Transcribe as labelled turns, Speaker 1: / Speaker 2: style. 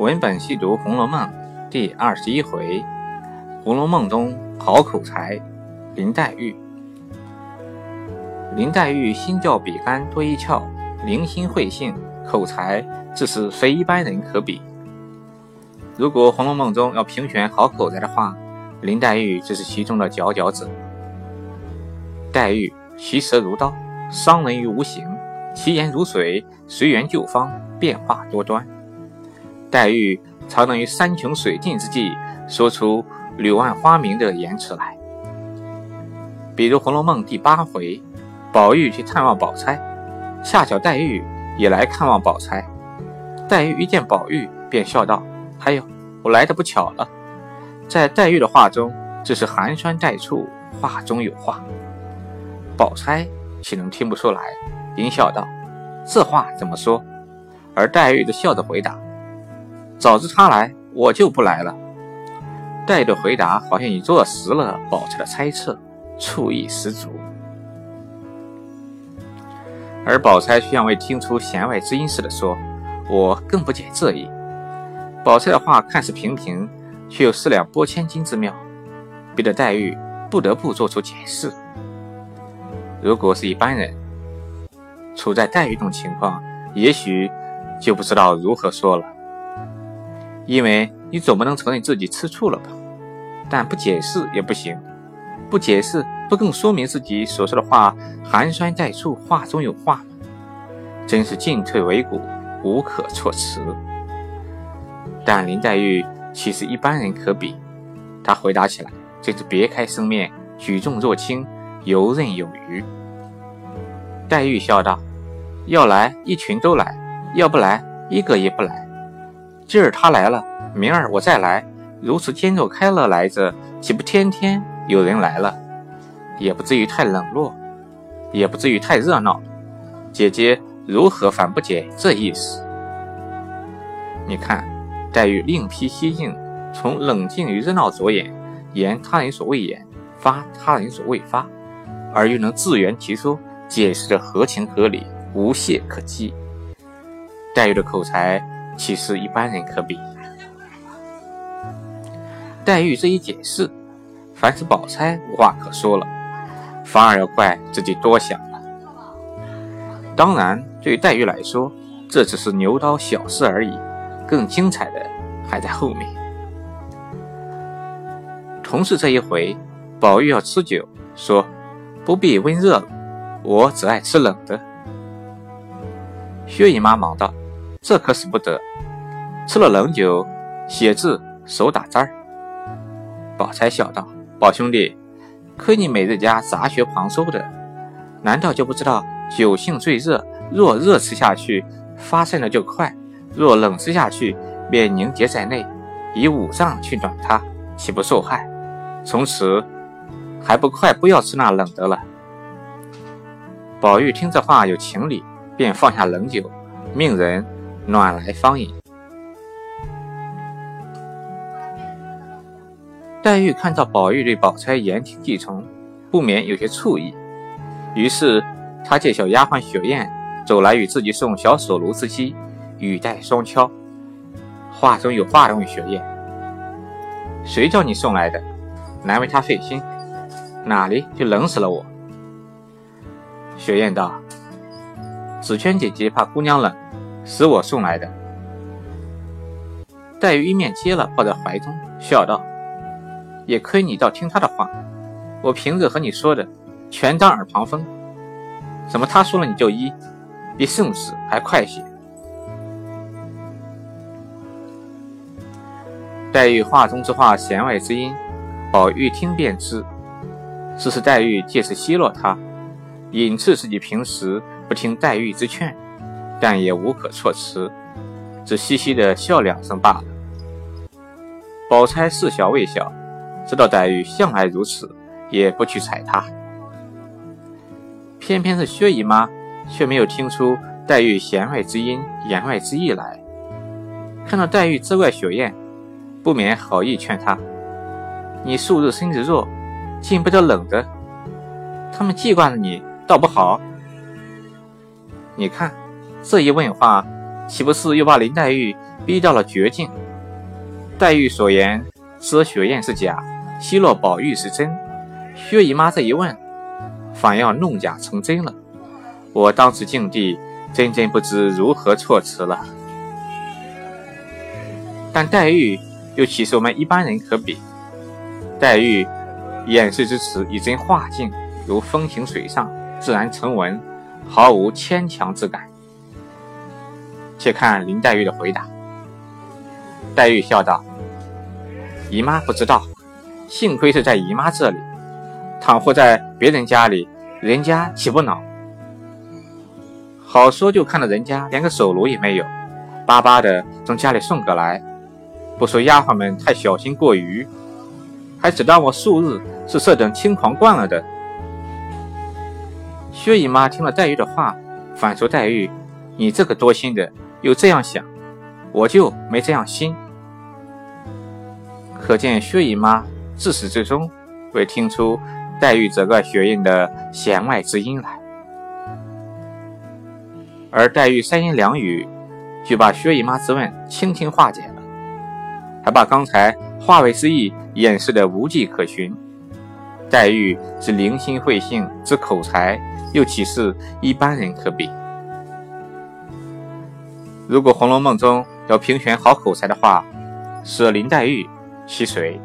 Speaker 1: 文本细读《红楼梦》第二十一回，《红楼梦》中好口才，林黛玉。林黛玉心较比干多一窍，灵心慧性，口才自是非一般人可比。如果《红楼梦》中要评选好口才的话，林黛玉就是其中的佼佼者。黛玉其舌如刀，伤人于无形；其言如水，随缘就方，变化多端。黛玉常能于山穷水尽之际，说出柳暗花明的言辞来。比如《红楼梦》第八回，宝玉去探望宝钗，恰巧黛玉也来看望宝钗。黛玉一见宝玉，便笑道：“还有，我来的不巧了。”在黛玉的话中，这是寒酸带醋，话中有话。宝钗岂能听不出来？阴笑道：“这话怎么说？”而黛玉则笑着回答。早知他来，我就不来了。黛玉的回答好像已坐实了宝钗的猜测，醋意十足。而宝钗却像未听出弦外之音似的说：“我更不解这意。”宝钗的话看似平平，却有四两拨千斤之妙，逼得黛玉不得不做出解释。如果是一般人，处在黛玉这种情况，也许就不知道如何说了。因为你总不能承认自己吃醋了吧？但不解释也不行，不解释不更说明自己所说的话寒酸带醋，话中有话吗？真是进退维谷，无可措辞。但林黛玉岂是一般人可比？她回答起来真是别开生面，举重若轻，游刃有余。黛玉笑道：“要来一群都来，要不来一个也不来。”今儿他来了，明儿我再来，如此坚若开了来着，岂不天天有人来了？也不至于太冷落，也不至于太热闹。姐姐如何反不解这意思？你看，黛玉另辟蹊径，从冷静与热闹着眼，言他人所未言，发他人所未发，而又能自圆其说，解释的合情合理，无懈可击。黛玉的口才。岂是一般人可比？黛玉这一解释，凡是宝钗无话可说了，反而要怪自己多想了。当然，对于黛玉来说，这只是牛刀小事而已，更精彩的还在后面。同是这一回，宝玉要吃酒，说不必温热了，我只爱吃冷的。薛姨妈忙道。这可使不得，吃了冷酒，写字手打颤儿。宝钗笑道：“宝兄弟，亏你每日家杂学旁收的，难道就不知道酒性最热？若热吃下去，发散的就快；若冷吃下去，便凝结在内，以五脏去暖它，岂不受害？从此还不快不要吃那冷的了。”宝玉听这话有情理，便放下冷酒，命人。暖来方饮。黛玉看到宝玉对宝钗言听计从，不免有些醋意，于是她借小丫鬟雪雁走来与自己送小手炉之机，语带双敲，话中有话问雪雁：“谁叫你送来的？难为他费心，哪里就冷死了我？”雪雁道：“紫鹃姐姐怕姑娘冷。”是我送来的。黛玉一面接了，抱在怀中，笑道：“也亏你倒听他的话，我平日和你说的，全当耳旁风。怎么他说了你就依，比圣旨还快些？”黛玉话中之话，弦外之音，宝玉听便知，这是黛玉借此奚落他，隐斥自己平时不听黛玉之劝。但也无可措辞，只嘻嘻的笑两声罢了。宝钗似笑未笑，知道黛玉向来如此，也不去睬她。偏偏是薛姨妈，却没有听出黛玉弦外之音、言外之意来。看到黛玉责怪雪雁，不免好意劝她：“你素日身子弱，禁不得冷的。他们记挂着你，倒不好。你看。”这一问话，岂不是又把林黛玉逼到了绝境？黛玉所言遮雪雁是假，奚落宝玉是真。薛姨妈这一问，反要弄假成真了。我当时境地，真真不知如何措辞了。但黛玉又岂是我们一般人可比？黛玉掩饰之词已真化境，如风行水上，自然成文，毫无牵强之感。且看林黛玉的回答。黛玉笑道：“姨妈不知道，幸亏是在姨妈这里，倘或在别人家里，人家岂不恼？好说就看到人家连个手炉也没有，巴巴的从家里送过来。不说丫鬟们太小心过于，还只当我素日是这等轻狂惯了的。”薛姨妈听了黛玉的话，反说：“黛玉，你这个多心的。”又这样想，我就没这样心。可见薛姨妈自始至终未听出黛玉这个雪雁的弦外之音来，而黛玉三言两语就把薛姨妈之问轻轻化解了，还把刚才话外之意掩饰得无迹可寻。黛玉之灵心慧性之口才，又岂是一般人可比？如果《红楼梦》中要评选好口才的话，是林黛玉，溪水？